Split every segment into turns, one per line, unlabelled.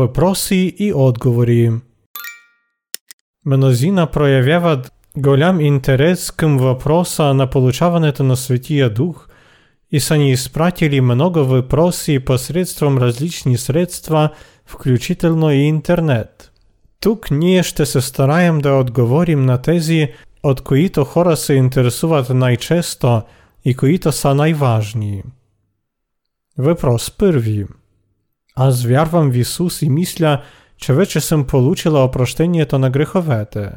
Въпроси и отговори Мнозина проявяват голям интерес към въпроса на получаването на Светия Дух и са ни изпратили много въпроси посредством различни средства, включително и интернет. Тук ние ще се стараем да отговорим на тези, от които хора се интересуват най-често и които са най-важни. Въпрос първи. Аз вярвам в Исус и мисля, че вече съм получила опрощението на греховете.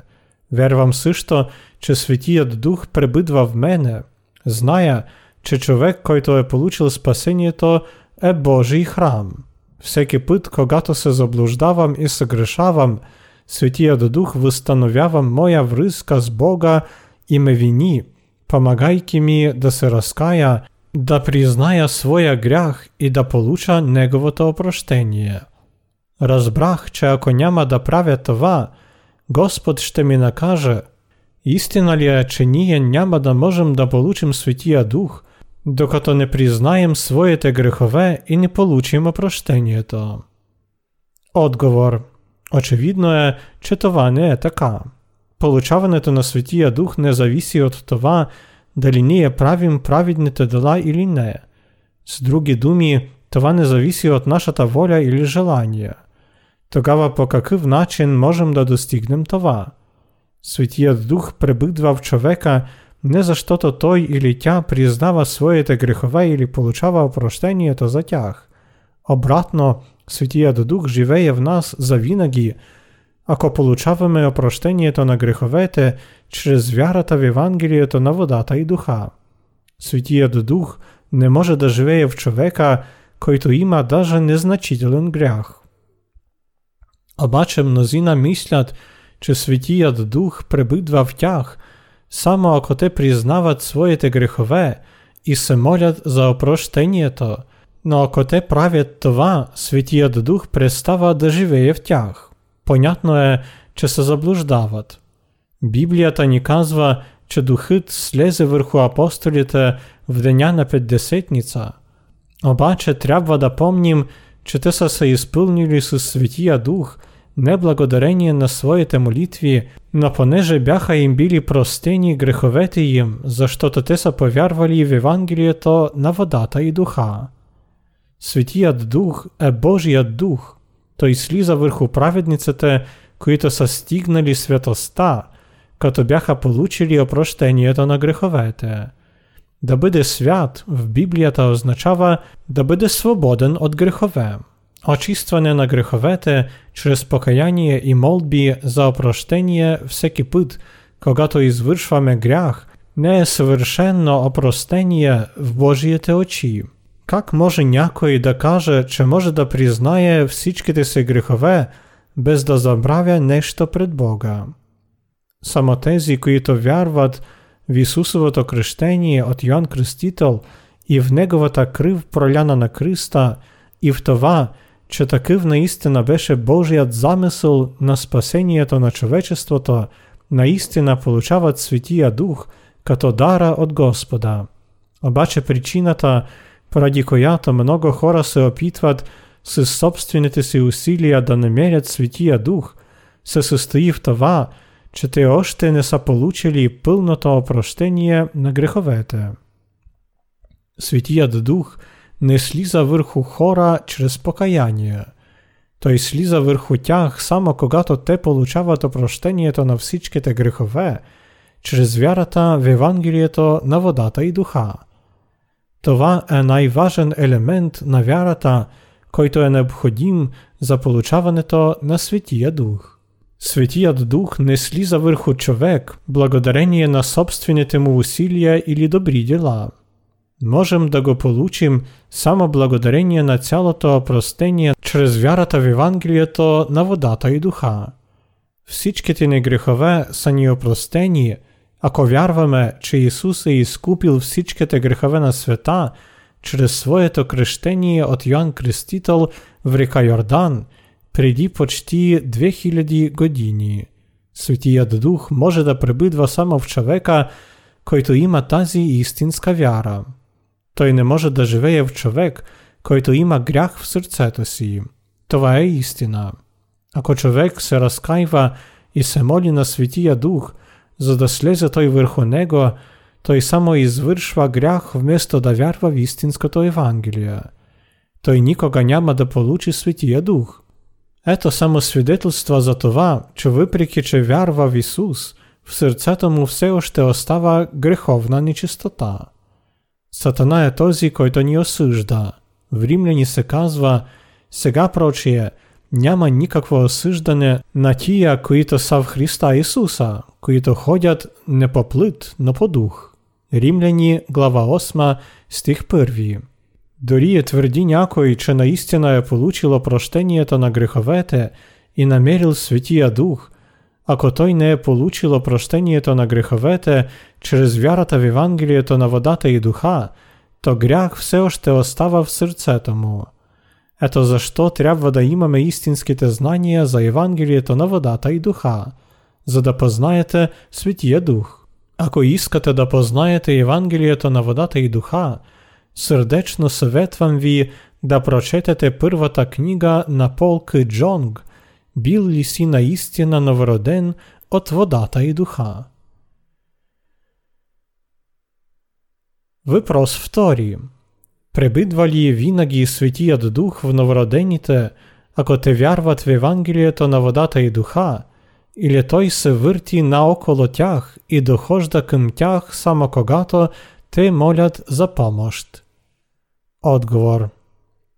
Вярвам също, че Светият Дух пребъдва в мене. Зная, че човек, който е получил спасението, е Божий храм. Всеки път, когато се заблуждавам и съгрешавам, Светият Дух възстановява моя връзка с Бога и ме вини, помагайки ми да се разкая, да призная своя грях и да получа Неговото опрощение. Разбрах, че ако няма да правя това, Господ ще ми накаже. Истина ли е, че ние няма да можем да получим Светия Дух, докато не признаем своите грехове и не получим опрощението? Отговор. Очевидно е, че това не е така. Получаването на Светия Дух не зависи от това, дали ние правим праведните дела или не. С други думи, това не зависи от нашата воля или желание. Тогава по какъв начин можем да достигнем това? Светият Дух пребъдва в човека не защото той или тя признава своите грехове или получава опрощението за тях. Обратно, Светият Дух живее в нас завинаги, ако получаваме опрощението на греховете чрез вярата в Евангелието на водата и духа. Светият Дух не може да живее в човека, който има даже незначителен грях. Обаче мнозина мислят, че Светият Дух пребъдва в тях, само ако те признават своите грехове и се молят за опрощението, но ако те правят това, Светият Дух престава да живее в тях. Понятно е, че се заблуждават. Библията ни казва, че Духът слезе върху апостолите в деня на Петдесетница. Обаче трябва да помним, че те са се изпълнили със Светия Дух не благодарение на своите молитви, но понеже бяха им били простени греховете им, защото те са повярвали в Евангелието на водата и духа. Светият Дух е Божият Дух. Той слиза върху праведниците, които са стигнали светоста, като бяха получили опрощението на греховете. Да бъде свят в Библията означава да бъде свободен от грехове. Очистване на греховете чрез покаяние и молби за опрощение всеки път, когато извършваме грях, не е съвършено опростение в Божиите очи. Как може някой да каже, че може да признае всичките си грехове, без да забравя нещо пред Бога? Само тези, които вярват в Исусовото кръщение от Йоанн Кръстител и в Неговата кръв проляна на кръста, и в това, че такъв наистина беше Божият замисъл на спасението на човечеството, наистина получават Светия Дух като дара от Господа. Обаче причината, поради която много хора се опитват с собствените си усилия да намерят Светия Дух, се състои в това, че те още не са получили пълното опрощение на греховете. Светият Дух не слиза върху хора чрез покаяние. Той слиза върху тях само когато те получават опрощението на всичките грехове, чрез вярата в Евангелието на водата и духа. Това е най-важен елемент на вярата, който е необходим за получаването на Светия Дух. Светият Дух не слиза върху човек благодарение на собствените му усилия или добри дела. Можем да го получим само благодарение на цялото опростение чрез вярата в Евангелието на водата и духа. Всичките ни грехове са ни опростени – ако вярваме, че Исус е изкупил всичките грехове на света чрез своето кръщение от Йоанн Кръстител в река Йордан преди почти 2000 години, Светият Дух може да пребъдва само в човека, който има тази истинска вяра. Той не може да живее в човек, който има грях в сърцето си. Това е истина. Ако човек се разкаива и се моли на Светия Дух, Задослізе той верхонего, той само і звершва грях вместо довярва в істинското Евангелия. Той нікога няма да получи Святія Дух. Ето само свідетельство за това, що випреки чи вярва в Ісус, в серце тому все още остава греховна нечистота. Сатана е този, който ни осужда. В Римляні се казва, сега прочие – няма никакво осъждане на тия, които са в Христа Исуса, които ходят не по плът, но по дух. Римляни, глава 8, стих 1. Дори е твърди някой, че наистина е получило прощението на греховете и намерил Светия Дух, ако той не е получило прощението на греховете чрез вярата в Евангелието на водата и духа, то грях все още остава в сърцето му. Ето защо трябва да имаме истинските знания за Евангелието на водата и духа, за да познаете Светия Дух. Ако искате да познаете Евангелието на водата и духа, сърдечно съветвам ви да прочетете първата книга на Пол К. Джонг «Бил ли си наистина новороден от водата и духа?» Въпрос втори. Пребидва ли винаги Светият Дух в новородените, ако те вярват в Евангелието на водата и духа, или той се върти наоколо тях и дохожда към тях само когато те молят за помощ? Отговор.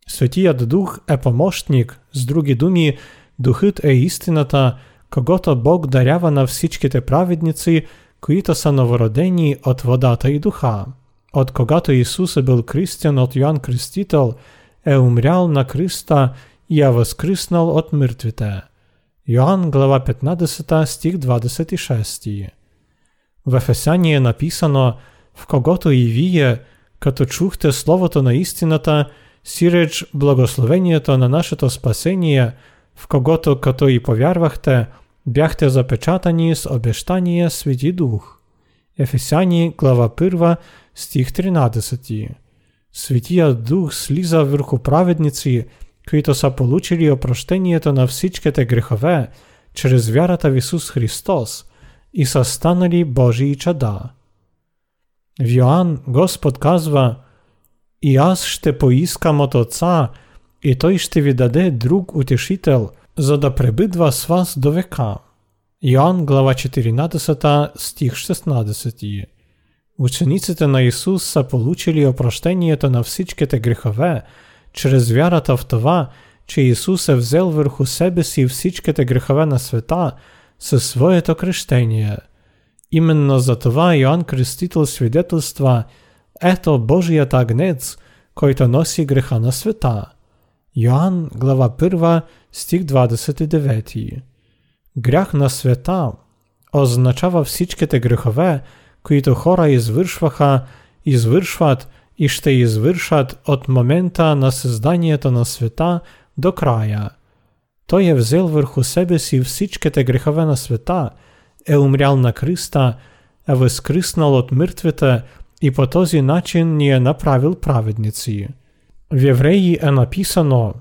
Светият Дух е помощник, с други думи, Духът е истината, когото Бог дарява на всичките праведници, които са новородени от водата и духа. От когато Исус е бил кръстен от Йоанн Кръстител, е умрял на кръста и е възкръснал от мъртвите. Йоанн глава 15 стих 26. В Ефесяние е написано, в когото и вие, като чухте Словото на истината, сиреч благословението на нашето спасение, в когото като и повярвахте, бяхте запечатани с обещание Свети Дух. Ефесяни глава 1 стих 13. Светият Дух слиза върху праведници, които са получили опрощението на всичките грехове чрез вярата в Исус Христос и са станали Божии чада. В Йоанн Господ казва «И аз ще поискам от Отца, и Той ще ви друг утешител, за да пребидва с вас до века». Йоанн глава 14 стих 16. Учениците на Исус са получили опрощението на всичките грехове чрез вярата в това, че Исус е взел върху себе си всичките грехове на света със своето кръщение. Именно за това Йоанн Кръстител свидетелства Ето Божият агнец, който носи греха на света. Йоанн, глава 1, стих 29. Грях на света означава всичките грехове, които хора извършваха, извършват и ще извършат от момента на създанието на света до края. Той е взел върху себе си всичките грехове на света, е умрял на кръста, е възкръснал от мъртвите и по този начин ни е направил праведници. В Евреи е написано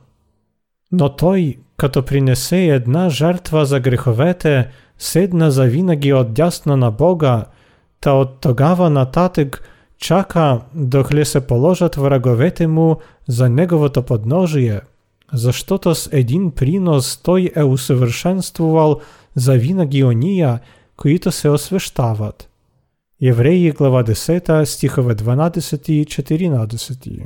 Но той, като принесе една жертва за греховете, седна завинаги отдясно на Бога, та от тогава нататък чака докъде се положат враговете му за неговото подножие, защото с един принос той е усъвършенствувал завинаги ония, които се освещават. Евреи глава 10 стихове 12 и 14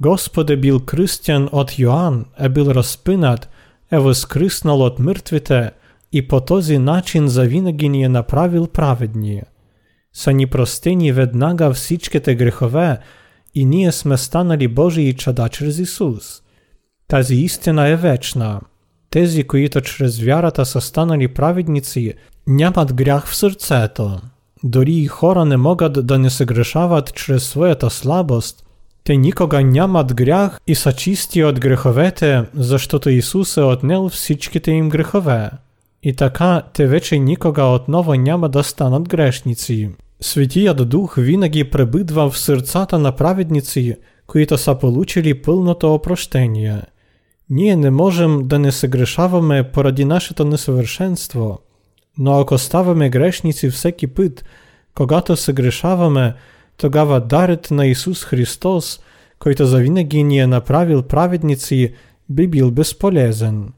Господ е бил кръстен от Йоанн, е бил разпинат, е възкръснал от мъртвите и по този начин завинаги ни е направил праведни – са ни простени веднага всичките грехове и ние сме станали Божии чада чрез Исус. Тази истина е вечна. Тези, които чрез вярата са станали праведници, нямат грях в сърцето. Дори и хора не могат да не се грешават чрез своята слабост. Те никога нямат грях и са чисти от греховете, защото Исус е отнел всичките им грехове И така те вече никога отново няма да станат грешници. Светият Дух винаги пребидва в сърцата на праведници, които са получили пълното опрощение. Ние не можем да не съгрешаваме поради нашето несъвършенство, но ако ставаме грешници всеки път, когато съгрешаваме, тогава дарът на Исус Христос, който завинаги ни е направил праведници, би бил безполезен.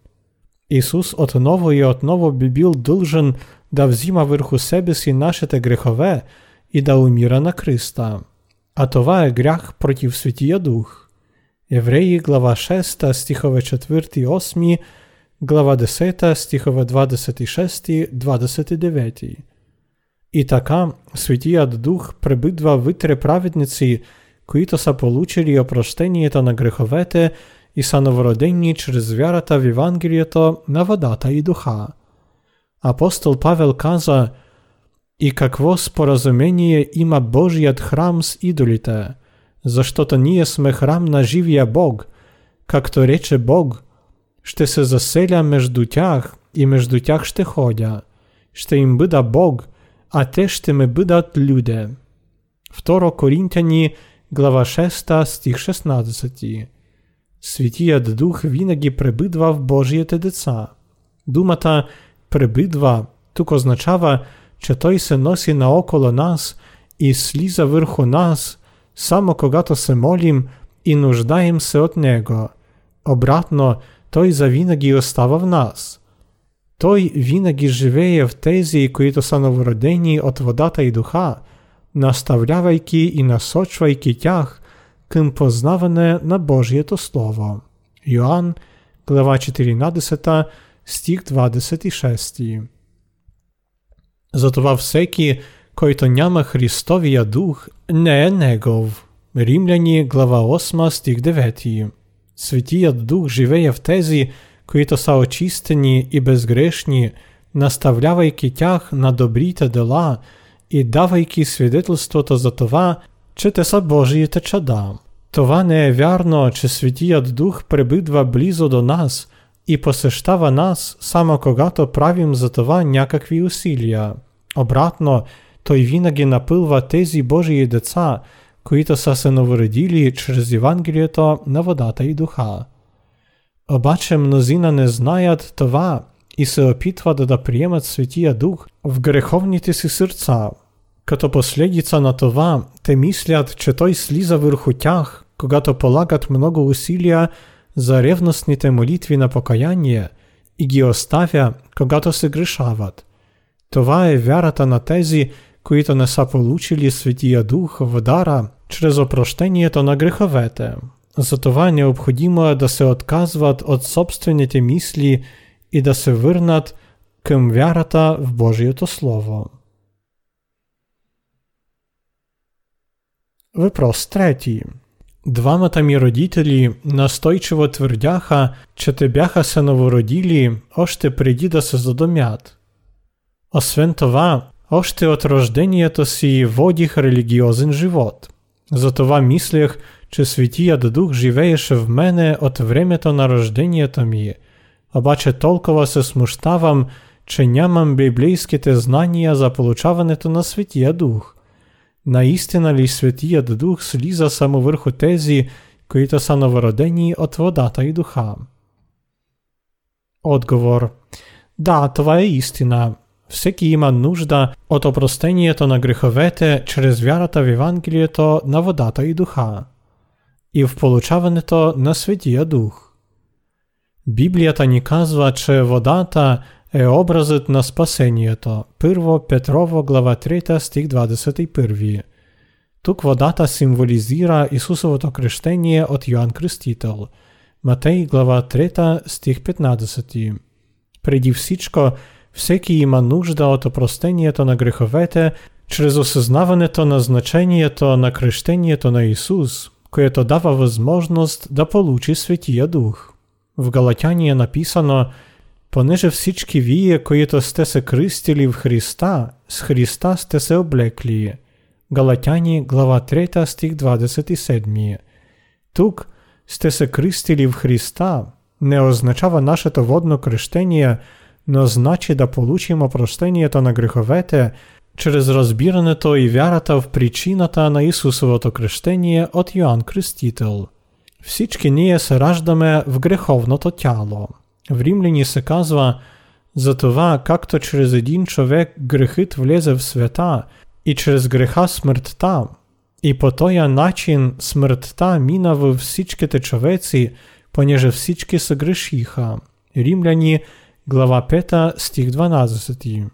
Исус отново и отново би бил дължен да взима върху себе си нашите грехове и да умира на кръста. А това е грях против Светия Дух. Евреи глава 6 стихове 4 и 8, глава 10 стихове 26 29. І така Святіят Дух прибидва витре праведниці, които са получили опрощението на греховете и са новородени через вярата в Евангелието на водата и духа. Апостол Павел каза, «И какво споразумение има Божият храм с идолите, защото ние сме храм на живия Бог, както рече Бог, ще се заселя между тях и между тях ще ходя, ще им бъда Бог, а те ще ме бъдат люди». 2 Коринтяни, глава 6, стих 16. Святият Дух винаги пребидва в Божиите деца. Думата пребидва тук означава, че той се носи наоколо нас и слиза върху нас, само когато се молим и нуждаем се от него. Обратно, той завинаги остава в нас. Той винаги живее в тези, които са новородени от водата и духа, наставлявайки и насочвайки тях към познаване на Божието Слово. Йоанн, глава 14, стих 26. Затова всеки, който няма Христовия дух, не е негов. Римляни, глава 8, стих 9. Светият Дух живее в тези, които са очистени и безгрешни, наставлявайки тях на добрите дела и давайки свидетелството за това, че те са Божиите чада. Това не е вярно, че Светият Дух пребидва близо до нас и посещава нас само когато правим за това някакви усилия. Обратно, той винаги напълва тези Божии деца, които са се новородили чрез Евангелието на водата и духа. Обаче мнозина не знаят това и се опитват да приемат Светия Дух в греховните си сърца. Като последица на това, те мислят, че той слиза върху тях, когато полагат много усилия за ревностните молитви на покаяние и ги оставя, когато се грешават. Това е вярата на тези, които не са получили Светия Дух в дара чрез опрощението на греховете. Затова необходимо е да се отказват от собствените мисли и да се върнат към вярата в Божието Слово. Въпрос трети. Двамата ми родители настойчиво твърдяха, че те бяха се новородили още преди да се задумят. Освен това, още от рождението си водих религиозен живот. Затова мислех, че Святият Дух живееше в мене от времето на рождението ми, обаче толкова се смущавам, че нямам библейските знания за получаването на Святия Дух. Наистина ли Святият Дух слиза само върху тези, които са новородени от водата и духа? Отговор Да, това е истина. Всеки нужда от опростението на греховете чрез вярата в Евангелието на водата и духа і в получаването на Святія Дух. Біблията ни казва, че водата е образът на спасението. 1 Петрово, глава 3, стих 21. Тук водата символизира Ісусовото крещение от Йоанн Крестител. Матей, глава 3, стих 15. Преди всичко, всеки има нужда от опростението на греховете чрез осъзнаването на значението на крещението на Ісус, което дава възможност да получи Светия Дух. В Галатяния написано Понеже всички вие, които сте се кръстили в Христа, с Христа сте се облекли. Глава 3, стих 27. Тук сте се Христа не означава нашето водно крещение, но значи да получим опрощението на греховете через разбирането и вярата в причината на Исусовото крещение от Йоанн Крестител. Всички ние се раждаме в греховното тяло. В Римляни се казва за това, както чрез един човек грехът влезе в света и чрез греха смъртта, и по този начин смъртта мина във всичките човеци, понеже всички се грешиха. Римляни, глава 5, стих 12.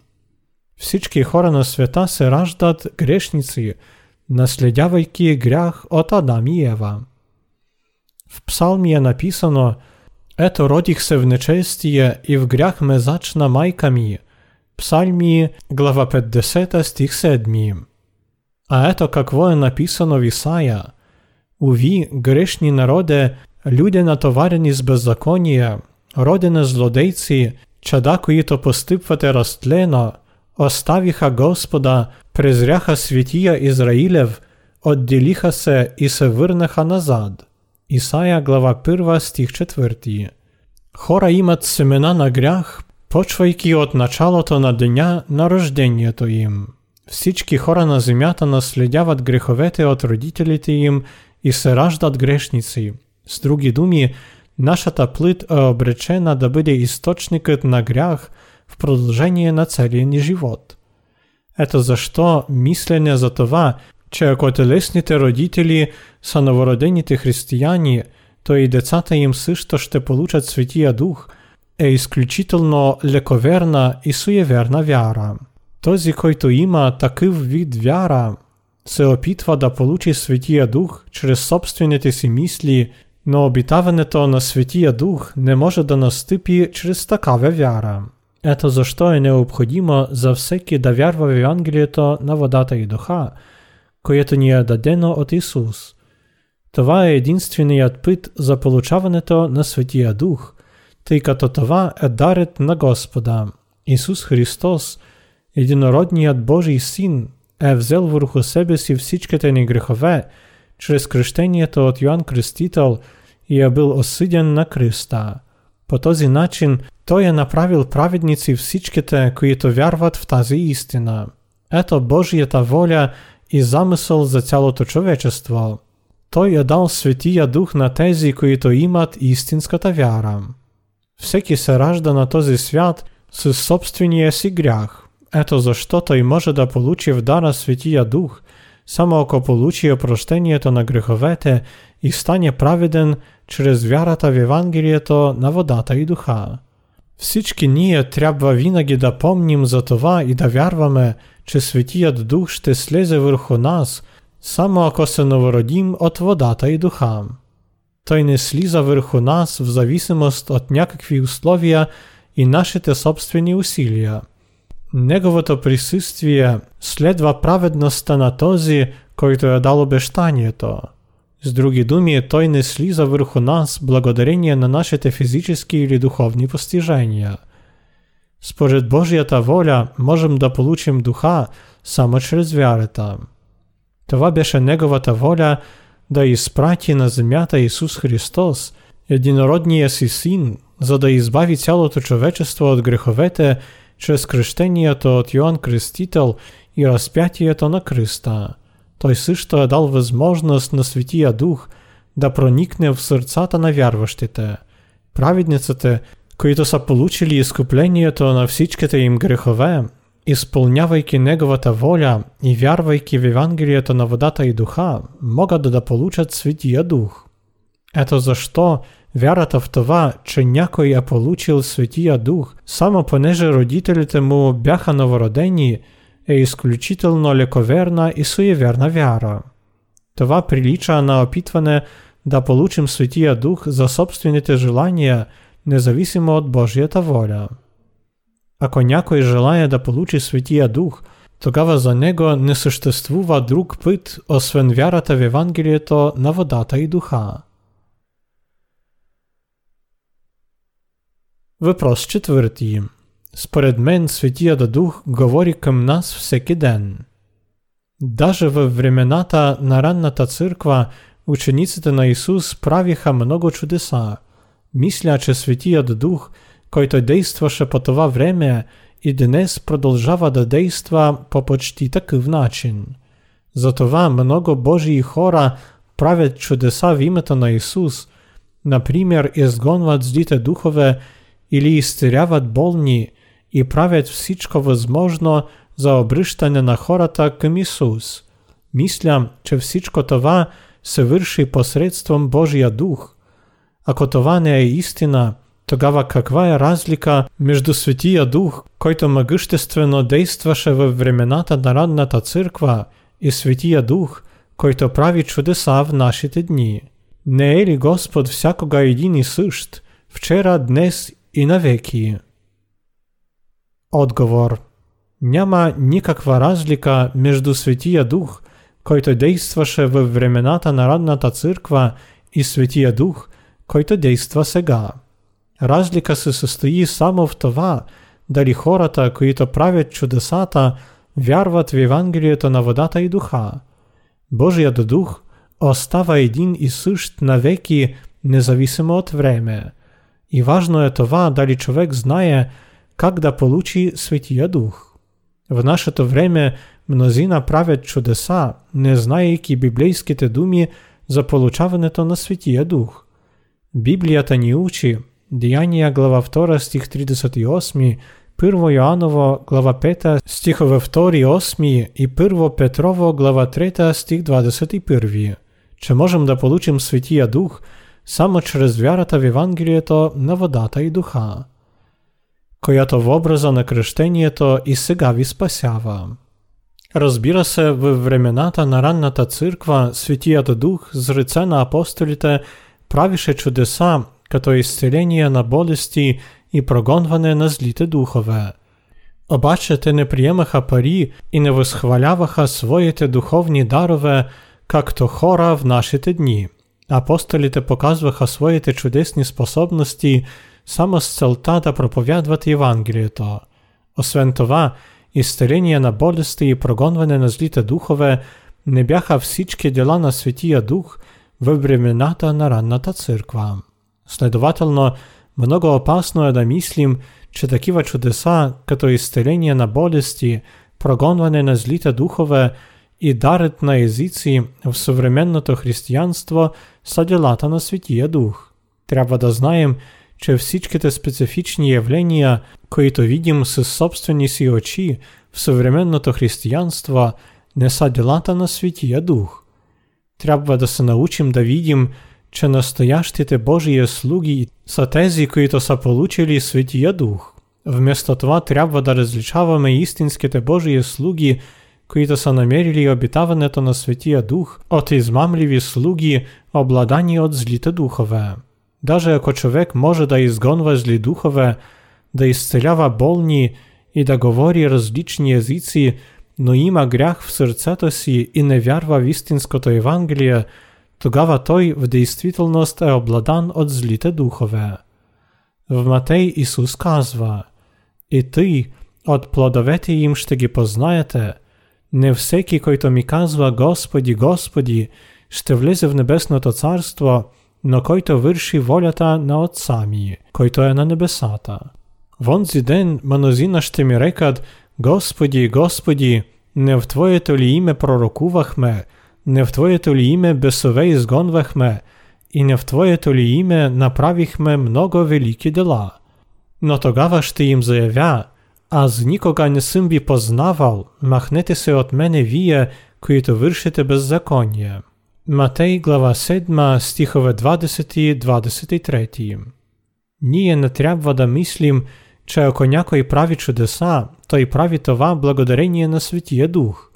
Всички хора на света се раждат грешници, наследявайки грях от Адам и Ева. В псалмі е написано «Ето родих се в нечестие и в грях ме зачна майка ми». Глава 50, стих 7. А ето какво е написано в Исаия. «Уви, грешні народи, люди натоварені з беззаконія, родини злодейці, чада, които постъпвате разтлено, оставиха Господа, презряха святия Израилев, отделиха се и се върнаха назад». Исаия, глава 1, стих 4. Хора имат семена на грях, почвайки от началото на деня на рождението им. Всички хора на земята наследяват греховете от родителите им и се раждат грешници. С други думи, нашата плът е обречена да бъде източникът на грях в продължение на целия ни живот. Ето защо мислене за това, че ако телесните родители са новородените християни, то и децата им също ще получат Светия Дух, е изключително лековерна и суеверна вяра. Този, който има такъв вид вяра, се опитва да получи Светия Дух чрез собствените си мисли, но обитаването на Светия Дух не може да настъпи чрез такава вяра. Ето защо е необходимо за всеки да вярва в Евангелието на водата и духа, което ни е дадено от Исус. Това е единственият път за получаването на Светия Дух, тъй като това е дарът на Господа. Исус Христос, единородният Божий Син, е взел върху себе си всичките ни грехове, чрез кръщението от Йоанн Кръстител и е бил осъден на кръста. По този начин той е направил праведници всичките, които вярват в тази истина. Ето Божията воля и замисъл за цялото човечество. Той е дал Светия Дух на тези, които имат истинската вяра. Всеки се ражда на този свят с собствения си грях. Ето защо той може да получи в дара Светия Дух, само ако получи опрощението на греховете и стане праведен чрез вярата в Евангелието на водата и духа. Всички ние трябва винаги да помним за това и да вярваме, че Светият Дух ще слезе върху нас, само ако се новородим от водата и духа. Той не слиза върху нас в зависимост от някакви условия и нашите собствени усилия. Неговото присъствие следва праведността на този, който е дал обещанието. С други думи, той не слиза върху нас благодарение на нашите физически или духовни постижения. Според Божията воля можем да получим духа само чрез вярата. Това беше Неговата воля да изпрати на земята Исус Христос, единородния си Син, за да избави цялото човечество от греховете чрез кръщението от Йоанн Кръстител и разпятието на кръста. Той също е дал възможност на Светия Дух да проникне в сърцата на вярващите. Праведниците, които са получили изкуплението на всичките им грехове, изпълнявайки Неговата воля и вярвайки в Евангелието на водата и духа, могат да получат Светия Дух. Ето защо вярата в това, че някой е получил Светия Дух, само понеже родителите му бяха новородени, е изключително лековерна и суеверна вяра. Това прилича на опитване да получим Светия Дух за собствените желания, независимо от Божията воля. Ако някой желая да получи Светия Дух, тогава за него не съществува друг път, освен вярата в Евангелието на водата и духа. Въпрос четвърти. Според мен Светият Дух говори към нас всеки ден. Даже във времената на ранната църква учениците на Исус правиха много чудеса. Мисля, че Светият Дух, който действаше по това време и днес продължава да действа по почти такъв начин. Затова много Божии хора правят чудеса в името на Исус, например, изгонват злите духове или изцеряват болни и правят всичко възможно за обръщане на хората към Исус. Мисля, че всичко това се върши посредством Божия Дух. Ако това не е истина, тогава каква е разлика между Светия Дух, който могъществено действаше във времената на Радната църква, и Светия Дух, който прави чудеса в нашите дни? Не е ли Господ всякога един и същ, вчера, днес и навеки? Отговор Няма никаква разлика между Светия Дух, който действаше във времената на Радната църква и Светия Дух, който действа сега. Разлика се състои само в това, дали хората, които правят чудесата, вярват в Евангелието на водата и духа. Божият дух остава един и същ навеки, независимо от време. И важно е това дали човек знае как да получи Светия Дух. В нашето време мнозина правят чудеса, не знаейки библейските думи за получаването на Светия Дух. Библията ни учи, Деяния глава 2 стих 38, 1 Йоанново глава 5 стихове 2 8 и 1 Петрово глава 3 стих 21, че можем да получим Светия Дух само чрез вярата в Евангелието на водата и духа, която в образа на кръщението и сега ви спасява. Разбира се, във времената на ранната църква Светият Дух с ръце на апостолите правише чудеса като изцеление на болести и прогонване на злите духове. Обаче те не приемаха пари и не възхваляваха своите духовни дарове, както хора в нашите дни. Апостолите показваха своите чудесни способности само с целта да проповядват Евангелието. Освен това, изцеление на болести и прогонване на злите духове не бяха всички дела на Светия Дух във времената на ранната църква. Следователно, много опасно е да мислим, че такива чудеса, като изцеление на болести, прогонване на злите духове и дарът на езици в съвременното християнство са делата на Светия Дух. Трябва да знаем, че всичките специфични явления, които видим със собствени си очи в съвременното християнство, не са делата на Светия Дух. Трябва да се научим да видим, че настоящите Божии слуги са тези, които са получили Светия Дух. Вместо това трябва да различаваме истинските Божии слуги, които са намерили обитаването на Светия Дух, от измамливи слуги, обладани от злите духове. Даже ако човек може да изгонва зли духове, да изцелява болни и да говори различни езици, но има грях в сърцето си и не вярва в истинското Евангелие – тогава той в действителност е обладан от злите духове. В Матей Исус казва, И ти от плодовете им ще ги познаете. Не всеки, който ми казва Господи, Господи, ще влезе в небесното царство, но който върши волята на Отца ми, който е на небесата. В онзи ден мнозина ще ми рекат, Господи, Господи, не в Твоето ли име пророкувахме, не в Твоето ли име бесове изгонвахме, и не в Твоето ли име направихме много велики дела? Но тогава ще им заявя, аз никога не съм ви познавал, махнете се от мене вие, които вършите беззаконие. Матей глава 7 стихове 20 и 23 Ние не трябва да мислим, че ако някой прави чудеса, той прави това благодарение на Светия Дух.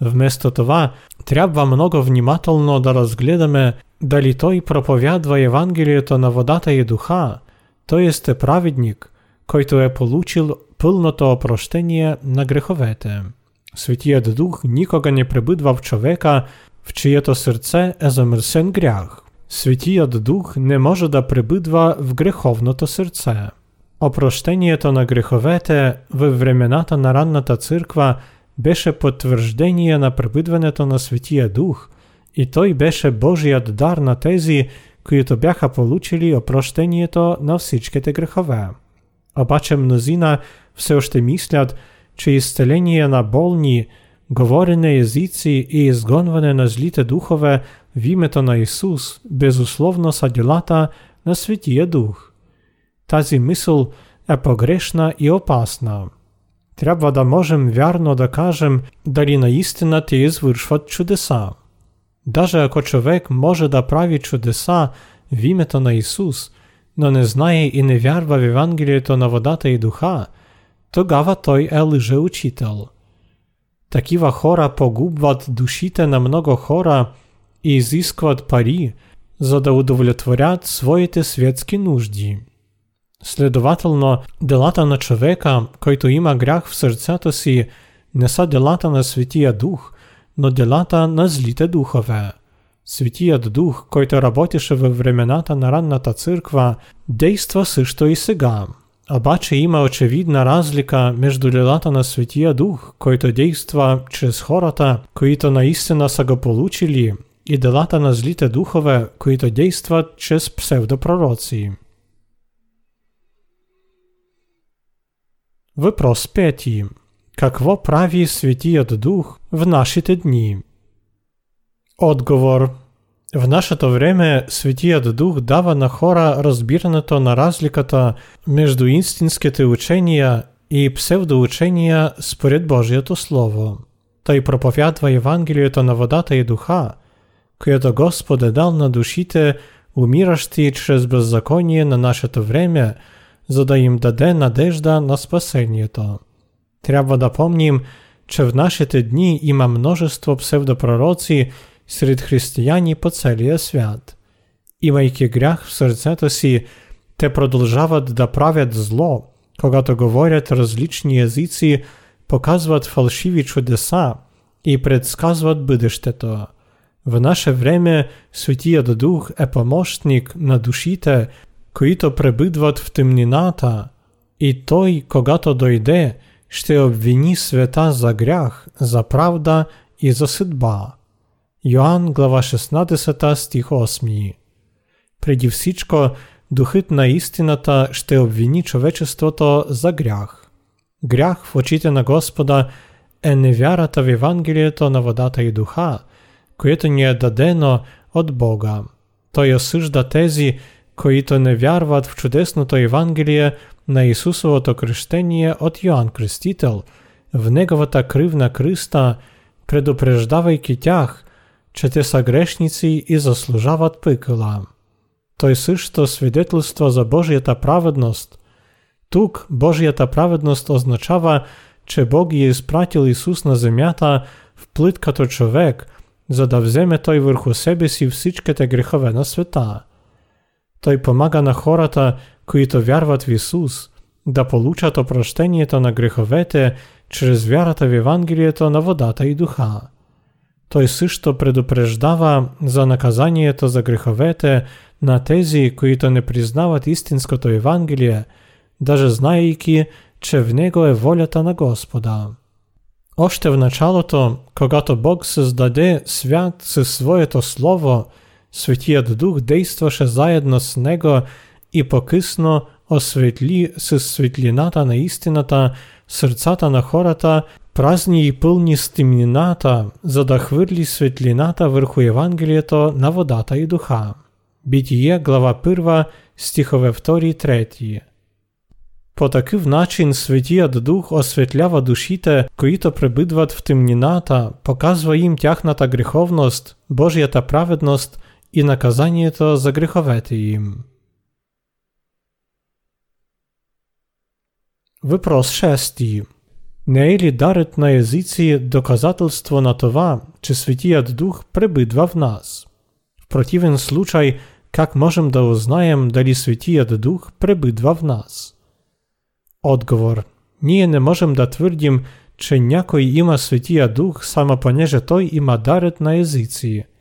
Вместо това, трябва много внимателно да разгледаме дали той проповядва Евангелието на водата и духа, т.е. праведник, който е получил пълното опрощение на греховете. Светият Дух никога не пребъдва в човека, в чието сърце е замърсен грях. Светият Дух не може да пребъдва в греховното сърце. Опрощението на греховете във времената на ранната църква – беше потвърждение на пребъдването на Светия Дух и той беше Божият дар на тези, които бяха получили опрощението на всичките грехове. Обаче мнозина все още мислят, че изцеление на болни, говорене езици и изгонване на злите духове в імето на Ісус, безусловно, са ділата на Святія Дух. Тази мисл е погрешна і опасна. Треба да можем вярно да кажем, дали наистина те извършват чудеса. Даже ако човек може да прави чудеса в імето на Ісус, но не знає і не вярва в Євангеліето на водата і духа, тогава той е лжеучител Такива хора погубват душите на много хора і изискват пари, за да удовлетворят своите светски нужди. Следователно, делата на човека, който има грях в сърцето си, не са делата на Светия Дух, но делата на злите духове. Светият Дух, който работеше във времената на ранната църква, действа също и сега. Обаче има очевидна разлика между делата на Светия Дух, който действа чрез хората, които наистина са го получили, и делата на злите духове, които действат чрез псевдопророци. Въпрос пети. Какво прави Светият Дух в нашите дни? Отговор. В нашето време Светият Дух дава на хора разбирането на разликата между истинските учения и псевдоучения според Божието Слово. Той проповядва Евангелието на водата и духа, което Господ е дал на душите, умиращи чрез беззаконие на нашето време, за да им даде надежда на спасението. Трябва да помним, че в нашите дни има множество псевдопророци сред християни по целия свят. Имайки грях в сърцето си, те продължават да правят зло, когато говорят различни езици, показват фалшиви чудеса и предсказват бъдещето. В наше време Светият Дух е помощник на душите, които пребидват в темнината, и той, когато дойде, ще обвини света за грях, за правда і за съдба. Йоанн, глава 16 стих 8. Придів січко, духитна істина та ще обвіні човечеството за грях. Грях вочити на Господа, е невяра та в Євангелієто на вода та й духа, коєто не дадено от Бога. То й осижда тезі, коїто не вярват в чудесно то Євангеліє на Ісусово то крещеніє от Йоанн Крестітел, в неговата кривна Криста, предупреждавай кітях, че те са грешници и заслужават пекла. Той също свидетелства за Божията праведност. Тук Божията праведност означава, че Бог е изпратил Исус на земята в плит като човек, за да вземе той върху себе си всичките грехове на света. Той помага на хората, които вярват в Исус, да получат опрощението на греховете чрез вярата в Евангелието на водата и духа. Той също предупреждава за наказанието за греховете на тези, които не признават истинското Евангелие, даже знаейки, че в него е волята на Господа. Още в началото, когато Бог създаде свят със своето Слово, Светият Дух действаше заедно с него и по-късно осветли с светлината на истината сърцата на хората, празни и пълни с темнината, за да хвърли светлината върху Евангелието на водата и духа. Битие, глава 1, стихове 2 и 3. По такъв начин Светият Дух осветлява душите, които пребидват в темнината, показва им тяхната греховност, Божията праведност і наказанието за греховете им. Въпрос 6. Не е ли дарът на езици доказателство на това, че Светият Дух пребидва в нас? В противен случай, как можем да узнаем дали Светият Дух пребидва в нас? Отговор. Ние не можем да твърдим, че някой има Светия Дух, само понеже той има дарът на езици –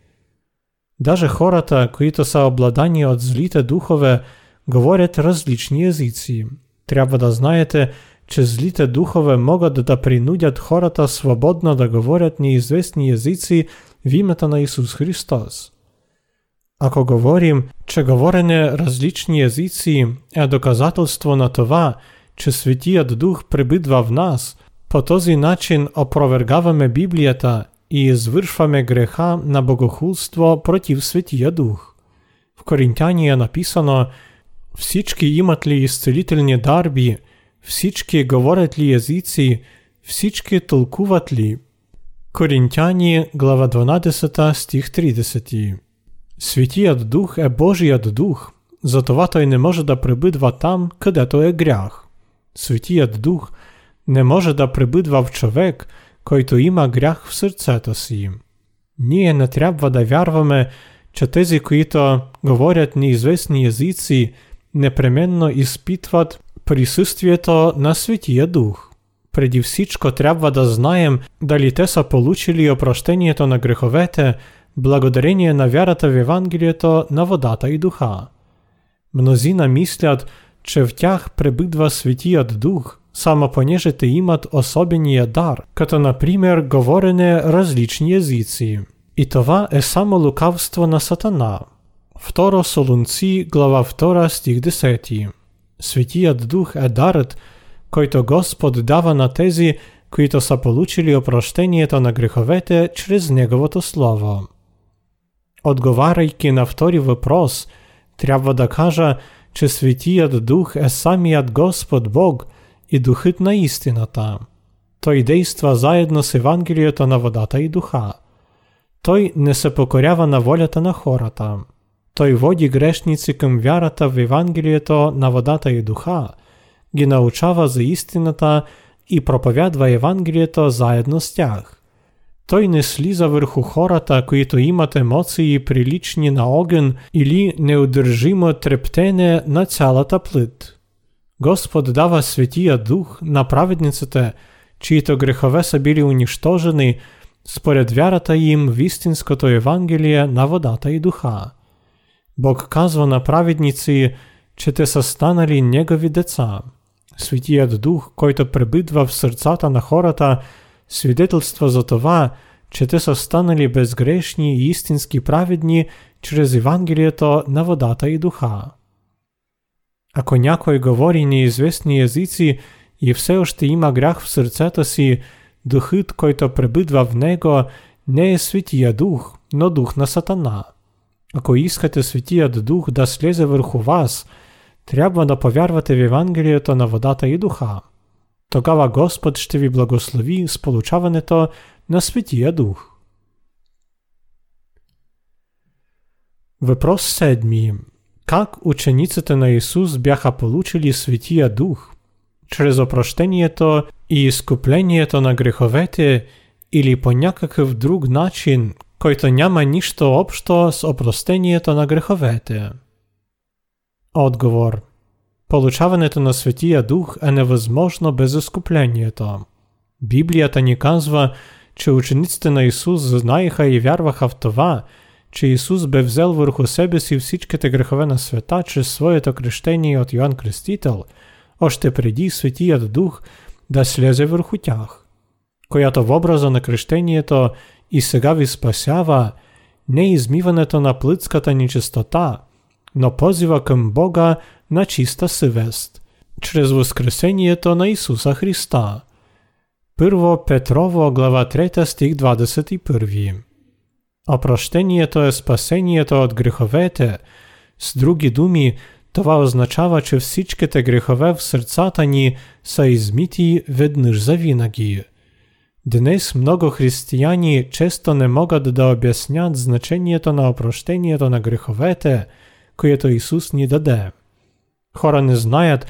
Даже хората, които са обладани от злите духове, говорят различни езици. Трябва да знаете, че злите духове могат да принудят хората свободно да говорят неизвестни езици в името на Исус Христос. Ако говорим, че говорене различни езици е доказателство на това, че Светият Дух пребидва в нас, по този начин опровергаваме Библията і звершваме греха на богохулство против Святія Дух. В Корінтяні написано «Всічки імат лі ісцелительні дарбі, всічки говорять лі язиці, всічки толкуват лі». Корінтяні, глава 12, стих 30. Святіят Дух е Божіят Дух, затова той не може да прибидва там, къде то е грях. Святіят Дух не може да прибидва в човек, който има грях в сърцето си. Ние не трябва да вярваме, че тези, които говорят неизвестни езици, непременно изпитват присъствието на Святия Дух. Преди всичко трябва да знаем дали те са получили опрощението на греховете благодарение на вярата в Евангелието на водата и духа. Мнозина мислят, че в тях пребидва Святият Дух, само понеже те имат особения дар, като например говорене различни езици. И това е само лукавство на сатана. Второ Солунци, глава 2, стих 10. Святият Дух е дарът, който Господ дава на тези, които са получили опрощението на греховете чрез Неговото Слово. Отговаряйки на втори въпрос, трябва да кажа, че Святият Дух е самият Господ Бог и Духът на истината. Той действа заедно с Евангелието на водата и духа. Той не се покорява на волята на хората. Той води грешници към вярата в Евангелието на водата и духа, ги научава за истината и проповядва Евангелието заедно с тях. Той не слиза върху хората, които имат емоции прилични на огън или неудържимо трептене на цялата плът. Господ дава Святия Дух на праведниците, чието грехове са били унищожени според вярата им в истинското Евангелие на водата и духа. Бог казва на праведници, че те са станали Негови деца. Святият Дух, който пребидва в сърцата на хората, свидетелства за това, че те са станали безгрешни и истински праведни чрез Евангелието на водата и духа. Ако някой говори неизвестни езици и все още има грях в сърцето си, духът, който пребидва в него, не е Светия Дух, но дух на Сатана. Ако искате Светият Дух да слезе върху вас, трябва да повярвате в Евангелието на водата и духа. Тогава Господ ще ви благослови с получаването на Светия Дух. Въпрос седми. Как учениците на Исус бяха получили Светия Дух? Чрез опрощението и изкуплението на греховете или по някакъв друг начин, който няма нищо общо с опростението на греховете? Отговор. Получаването на Светия Дух е невъзможно без изкуплението. Библията ни казва, че учениците на Исус знаеха и вярваха в това, че Исус бе взел върху себе си всичките грехове на света чрез своето крещение от Йоанн Крестител, още преди Светият Дух да слезе върху тях, която в образа на крещението и сега ви спасява не измиването на плътската нечистота, но позива към Бога на чиста съвест, чрез възкресението на Исуса Христа. Първо Петрово глава 3 стих 21 Опрощението е спасението от греховете. С други думи, това означава, че всичките грехове в сърцата ни са измити веднъж завинаги. Днес много християни често не могат да обяснят значението на опрощението на греховете, което Исус ни даде. Хора не знаят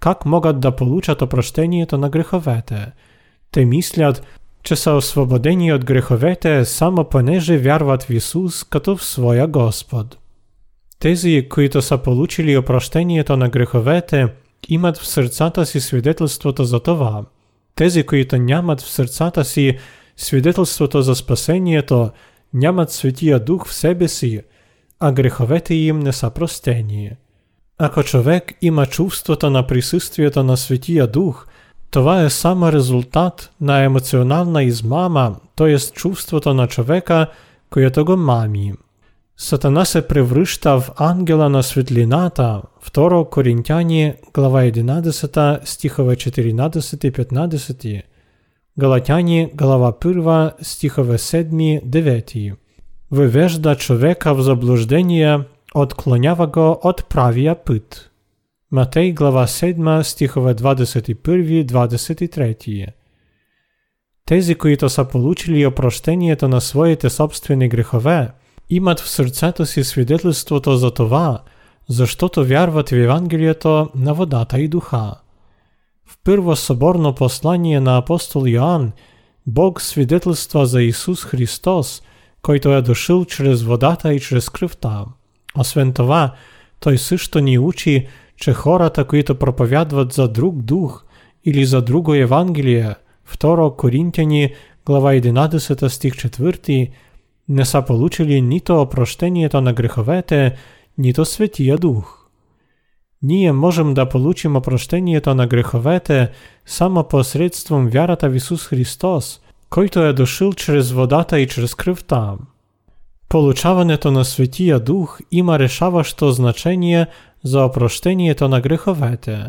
как могат да получат опрощението на греховете. Те мислят, че са освободени от греховете само понеже вярват в Исус като в своя Господ. Тези, които са получили опрощението на греховете, имат в сърцата си свидетелството за това. Тези, които нямат в сърцата си свидетелството за спасението, нямат Светия Дух в себе си, а греховете им не са простени. Ако човек има чувството на присъствието на Светия Дух – Това е само резултат на емоционална измама, т.е. чувството на човека, което го мами. Сатана се превръща в ангела на светлината. 2 Коринтяни, глава 11, стихове 14-15. Галатяні, глава 1, стихове 7-9. Вивежда човека в заблуждення, отклонява от правія пит. Матей, глава 7, стихове 21-23. Тези, които са получили опрощението на своите собствени грехове, имат в сърцето си свидетелството за това, защото вярват в Евангелието на водата и духа. В първо съборно послание на апостол Йоанн, Бог свидетелства за Исус Христос, който е дошъл чрез водата и чрез кръвта. Освен това, той също ни учи, че хората, които проповядват за друг дух или за друго Евангелие, 2 Коринтяни, глава 11 стих 4, не получили нито опрощението на греховете, нито Светия Дух. Ние можем да получим опрощението на греховете само посредством вярата в Исус Христос, който е дошъл чрез водата и чрез кръвта. Получаването на Светия Дух има решаващо значение за опрощението на греховете.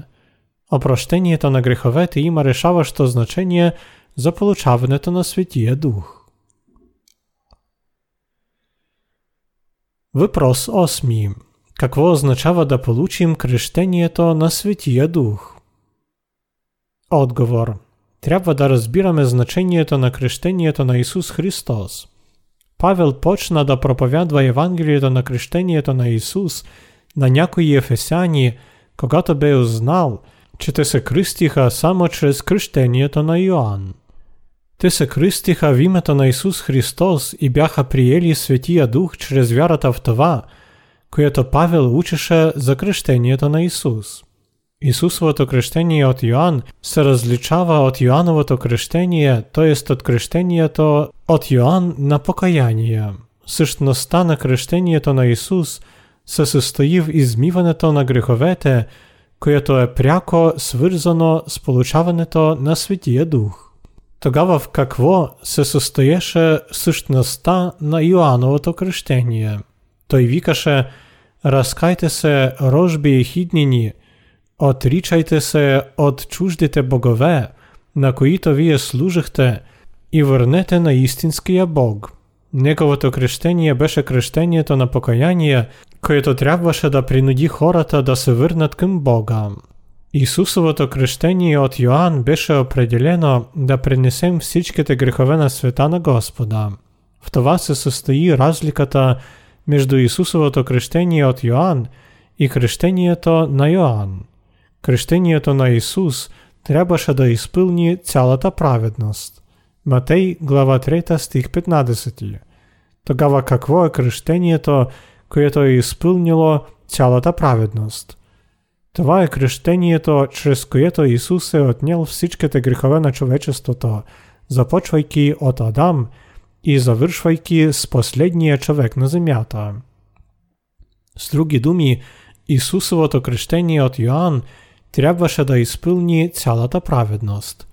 Опрощението на греховете има решаващо значение за получаването на Светия Дух. Въпрос 8. Какво означава да получим крещението на Светия Дух? Отговор. Трябва да разбираме значението на крещението на Исус Христос. Павел почна да проповядва Евангелието на крещението на Исус на някои ефесяни, когато бе узнал, че те се кръстиха само чрез крещението на Йоанн. Те се кръстиха в името на Исус Христос и бяха приели Светия Дух чрез вярата в това – което Павел учеше за крещението на Исус. Исусовото крещение от Йоанн се различава от Йоанновото крещение, т.е. от крещението от Йоанн на покаяние. Същността на крещението на Исус се състои в измиването на греховете, което е пряко свързано с получаването на Светия Дух. Тогава в какво се състоеше същността на Йоанновото крещение – той викаше Разкайте се, рожби і хідніні, отрічайте се от чуждите богове, на които вие служихте, і вернете на істинския Бог. Неговото крещение беше крещението на покаяние, което трябваше да принуди хората да се върнат към Бога. Исусовото крещение от Йоанн беше определено да пренесем всичките грехове на света на Господа. В това се състои разликата между Исусовото крещение от Йоанн и крещението на Йоанн. Крещението на Исус трябваше да изпълни цялата праведност. Матей, глава 3, стих 15. Тогава какво е крещението, което е изпълнило цялата праведност? Това е крещението, чрез което Исус е отнял всичките грехове на човечеството, започвайки от Адам – і завершвайки з последния човек на земята. З другі думі, Ісусовото крещення от Йоанн трябваше да ісполні цялата праведност.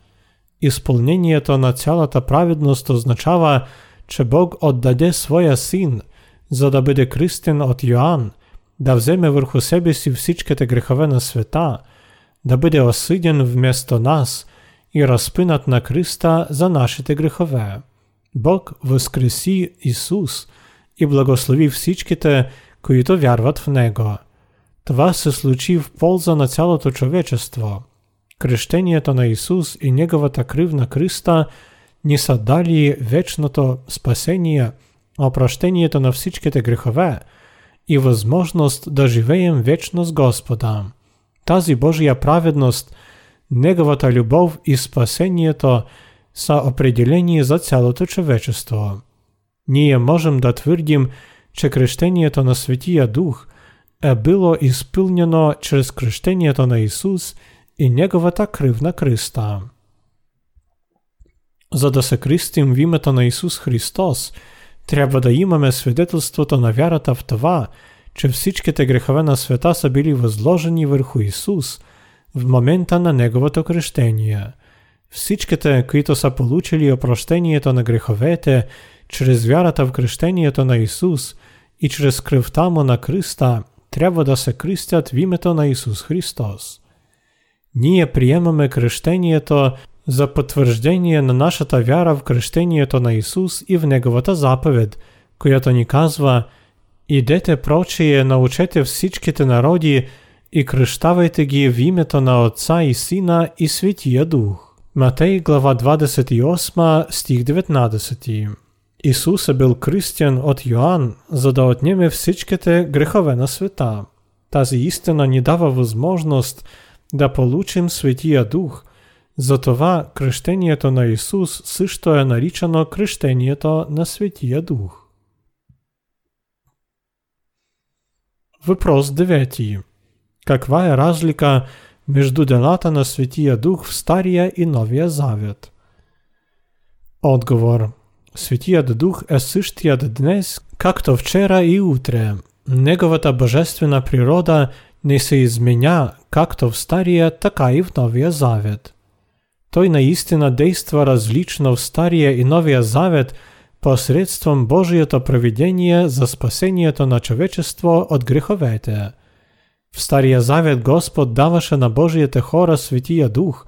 Ісполнението на цялата праведност означава, че Бог отдаде своя син, за да буде крестен от Йоанн, да вземе върху себе си всичките грехове на света, да буде осиден вместо нас і розпинат на Христа за нашите грехове. Бог воскреси Исус и благослови всичките, които вярват в Него. Това се случи в полза на цялото човечество. Крещението на Исус и Неговата кръв на Христа ни са дали вечното спасение, опрощението на всичките грехове и възможност да живеем вечно с Господа. Тази Божия праведност, Неговата любов и спасението – са определені за цялото човечество. Ние можем да твърдим, че крещението на Светия Дух е било изпълнено чрез крещението на Исус и Неговата кръв на Христа. За да се крестим в името на Исус Христос, трябва да имаме свидетелството на вярата в това, че всичките грехове на света са били възложени върху Исус в момента на Неговото крещение – Всичките, които са получили опрощението на греховете чрез вярата в крещението на Исус и чрез кръвта му на Христа, трябва да се кръстят в името на Исус Христос. Ние приемаме крещението, за потвърждение на нашата вяра в крещението на Исус и в Неговата заповед, която ни казва «Идете прочие, научете всичките народи и кръщавайте ги в името на Отца и Сина и Светия Дух». Матей глава 28 стих 19 Исус е бил кръстен от Йоанн, за да отнеме всичките грехове на света. Тази истина ни дава възможност да получим Светия Дух – затова кръщението на Исус също е наричано кръщението на Светия Дух. Въпрос 9. Каква е разлика между делата на Светия Дух в Стария и Новия Завет? Отговор. Светият Дух е същият днес, както вчера и утре. Неговата божествена природа не се изменя както в Стария, така и в Новия Завет. Той наистина действа различно в Стария и Новия Завет посредством Божието провидение за спасението на човечество от греховете. В Стария Завет Господ даваше на Божиите хора Светия Дух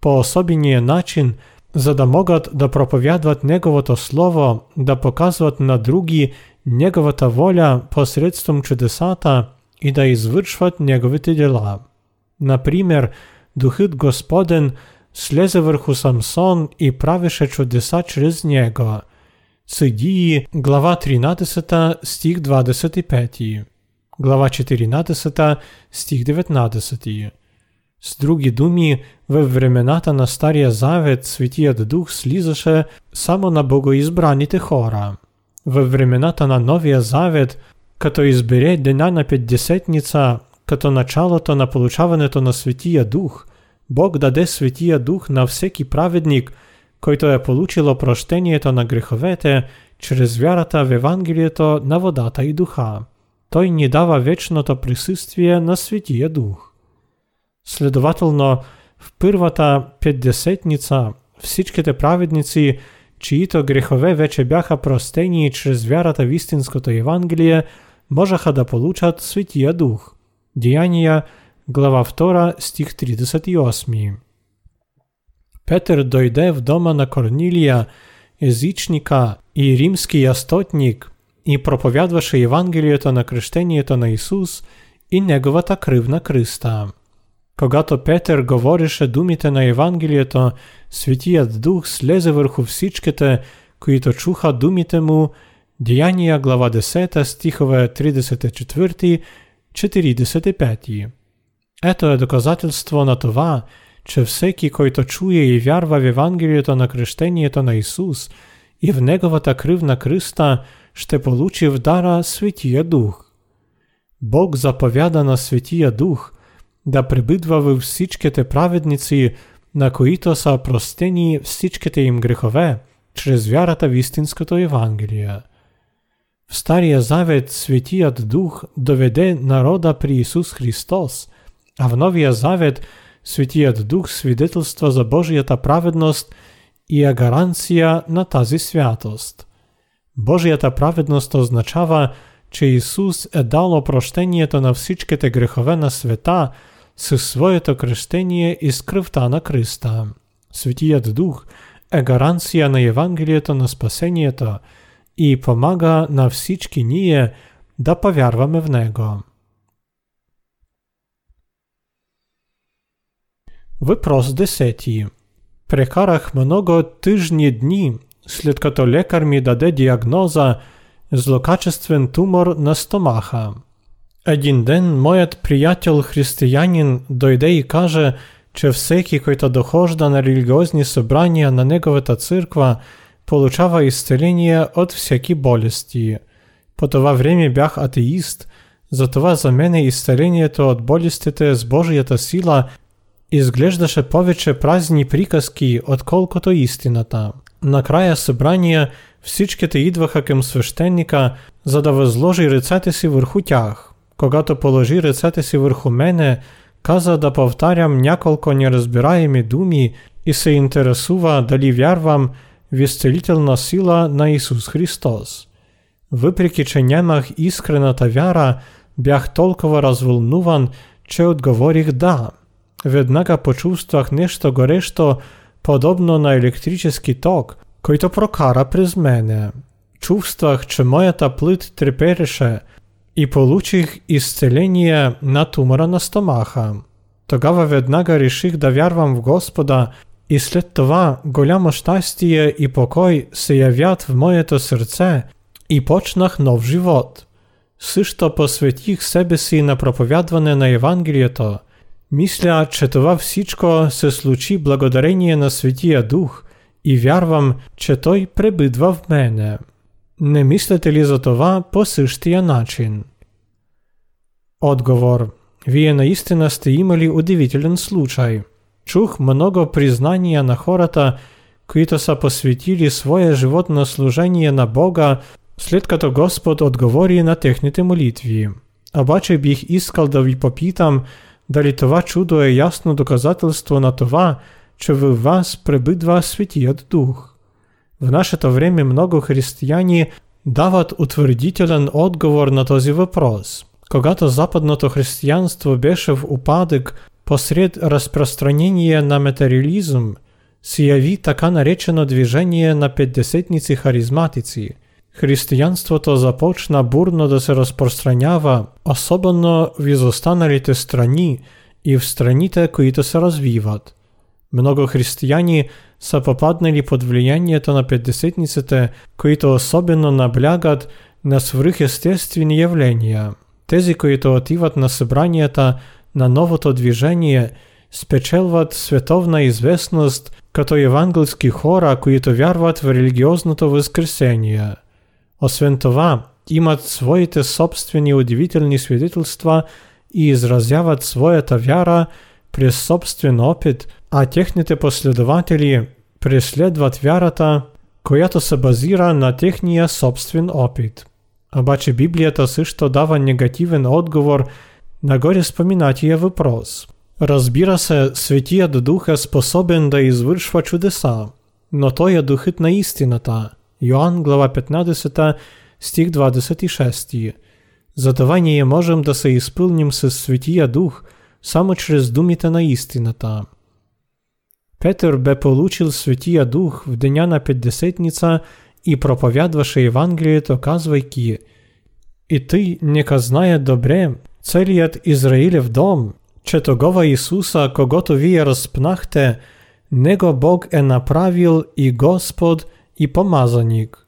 по особения начин, за да могат да проповядват Неговото Слово, да показват на други Неговата воля посредством чудесата и да извършват Неговите дела. Например, Духът Господен – слезе върху Самсон и правеше чудеса чрез него. Съдии, глава 13, стих 25. Глава 14, стих 19. С други думи, във времената на Стария Завет Светият Дух слизаше само на богоизбраните хора. Във времената на Новия Завет, като избере Дена на Петдесетница, като началото на получаването на Светия Дух – Бог даде Светия Дух на всеки праведник, който е получил прощението на греховете чрез вярата в Евангелието на водата и духа. Той ни дава вечното присъствие на Светия Дух. Следователно, в първата петдесетница всичките праведници, чието грехове вече бяха простени чрез вярата в истинското Евангелие, можеха да получат Светия Дух. Деяния глава 2, стих 38. Петер дойде вдома на Корнілія, язичника і римський ястотник, і проповядваше Євангеліє то на крещеніє то на Ісус, і неговата крив на Криста. Когато Петер говорише думите на Євангелієто, Святіят Дух слезе върху всичките, които чуха думите му, Діяння глава 10, стихове 34, 45. Это е доказательство на това, че всеки, който чує і вярва в Євангелію та на крещення та на Ісус, і в Неговата крив на Христа, ще получив дара Святія Дух. Бог заповяда на Святія Дух, да прибидвави всічки те праведниці, на коїто са простині всічки те грехове, через вяра та вістинськото Євангелія. В Старій Завет Святіят Дух доведе народа при Ісус Христос – а в Новия Завет Светият Дух свидетелства за Божията праведност и е гаранция на тази святост. Божията праведност означава, че Исус е дал опрощението на всичките грехове на света със своето кръщение и с кръвта на Христа. Светият Дух е гаранция на Евангелието на спасението и помага на всички ние да повярваме в Него. Въпрос 10. Прекарах много тъжни дни, след като лекар ми даде диагноза злокачествен тумор на стомаха. Един ден моят приятел християнин дойде и каже, че всеки, който дохожда на религиозни събрания на неговата църква, получава изцеление от всеки болести. По това време бях атеист, затова за мен изцелението от болестите с Божията сила – изглеждаше повече празни приказки, отколкото истината. Накрая събрания всичките идваха към свещеника, за да възложи ръцете си върху тях. Когато положи ръцете си върху мене, каза да повтарям няколко неразбираеми думи и се интересува дали вярвам в изцелителна сила на Исус Христос. Въпреки, че нямах искрената вяра, бях толкова развълнуван, че отговорих да – Веднага почувствах нещо горещо, подобно на електрический ток, който прокара през мене. Чувствах, че моята плът трепереше и получих изцеление на тумора на стомаха. Тогава веднага реших да вярвам в Господа и след това голямо щастие и покой се явят в моето сърце и почнах нов живот. Също посветих себе си на проповядване на Евангелието. Мисля, че това всичко се случи благодарение на Светия Дух и вярвам, че Той пребидва в мене. Не мислите ли за това по същия начин? Отговор. Вие наистина сте имали удивителен случай. Чух много признания на хората, които са посвятили своя животне служение на Бога, след като Господ отговори на техните молитви. Обаче бих искал да ви попитам, дали това чудо е ясно доказателство на това, че в вас пребидва Светият Дух. В нашето време много християни дават утвърдителен отговор на този въпрос. Когато западното християнство беше в упадък посред разпространения на материализм, се яви така наречено движение на петдесетници харизматици. Християнството започна бурно да се разпространява, особено в изостаналите страни и в страните, които се развиват. Много християни са попаднали под влиянието на петдесетниците, които особено наблягат на свръхестествени явления. Тези, които отиват на събранията на новото движение, спечелват световна известност като евангелски хора, които вярват в религиозното възкресение. Освен това, имат своите собствени удивителни свидетелства и изразяват своята вяра през собствен опит, а техните последователи преследват вярата, която се базира на техния собствен опит. Обаче Библията също дава негативен отговор на горе споменатия въпрос. Разбира се, Светият Дух е способен да извършва чудеса, но той е духът на истината. Йоанн глава 15 стих 26. Затова ние можем да се изпълним с Светия Дух само чрез думите на истината. Петър бе получил Светия Дух в деня на Петдесетница и проповядваше Евангелието, казвайки «И ти нека знае добре целият Израилев дом, че тогова Исуса, когото вие разпнахте, Него Бог е направил и Господ, и помазаник».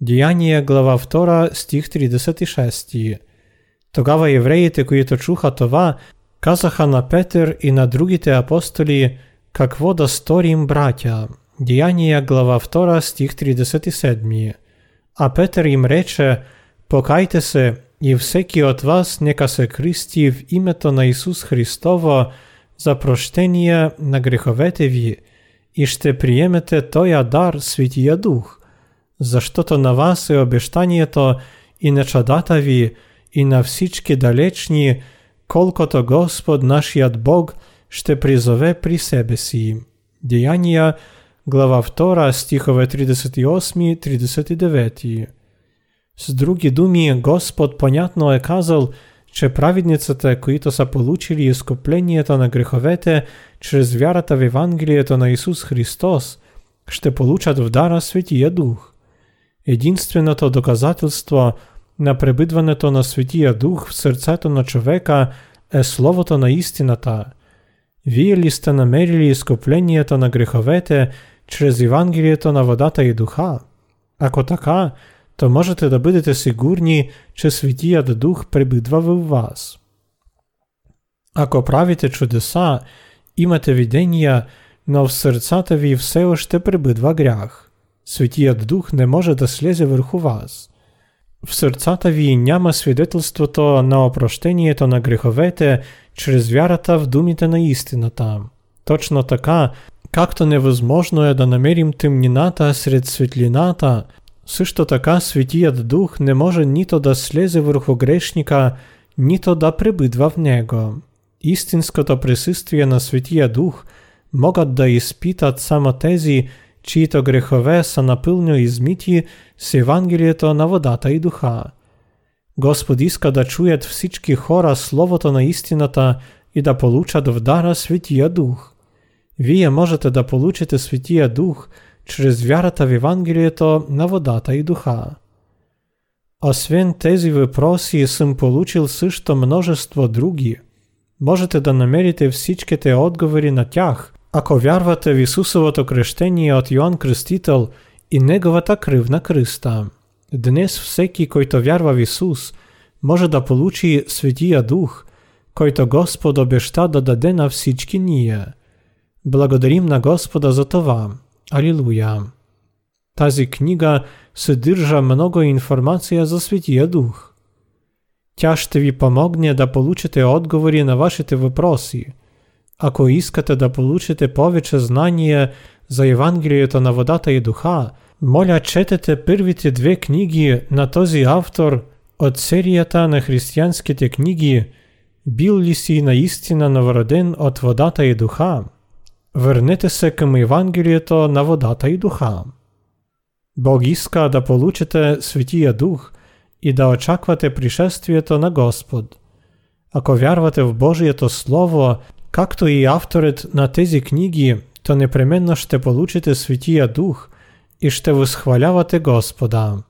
Діяння глава 2, стих 36. Тогава євреїте, които чуха това, казаха на Петър и на другите апостоли – Какво да сторим, братя? Діяння глава 2, стих 37. А Петър им рече, покайте се, и всеки от вас нека се кръсти в името на Исус Христово за прощение на греховете ви, іште приємете тоя дар святія Дух, за що на вас е і обіштання то і нечадатаві, і на всічки далечні, колко Господ наш Бог ще призове при себе сії. Діяння, глава 2, стихове 38-39. С други думи, Господ понятно е казал – Czy праведница та коїтоса получили искупление та на греховете через вяра та в Евангелие та на Ісус Христос, ще получат в дара Святія Дух. Единствено то доказательство на пребидване то на Святія Дух в серце то на човека е слово то на істина та. Віяли сте намерили искупление та на греховете через Евангелие то на вода та і духа. Ако така, то можете да бъдете сигурни, че Светият Дух пребидва в вас. Ако правите чудеса, имате видения, но в сърцата ви все още пребидва грях. Светият Дух не може да слезе върху вас. В сърцата ви няма свидетелството на опрощението на греховете чрез вярата в думите на истината. Точно така, както невъзможно е да намерим тъмнината сред светлината, също така Светият Дух не може нито да слезе върху грешника, нито да пребидва в него. Истинското присъствие на Светия Дух могат да изпитат само тези, чието грехове са напълно измити с Евангелието на водата и духа. Господ иска да чуят всички хора Словото на истината и да получат в дара Светия Дух. Вие можете да получите Святия Дух чрез вярата в Евангелието на водата и духа. Освен тези въпроси съм получил също множество други. Можете да намерите всичките отговори на тях, ако вярвате в Исусовото крещение от Йоанн Кръстител и Неговата кръв на кръста. Днес всеки, който вярва в Исус, може да получи Светия Дух, който Господ обеща да даде на всички ние. Благодарим на Господа за това. Алилуя! Тази книга съдържа много информация за Светия Дух. Тя ще ви помогне да получите отговори на вашите въпроси. Ако искате да получите повече знания за Евангелието на водата и духа, моля четете първите две книги на този автор от серията на християнските книги Бил ли си наистина новороден от водата и духа? Върнете се към Евангелието на водата и духа. Бог иска да получите Светия Дух и да очаквате пришествието на Господ. Ако вярвате в Божието Слово, както и авторът на тези книги, то непременно ще получите Светия Дух и ще възхвалявате Господа.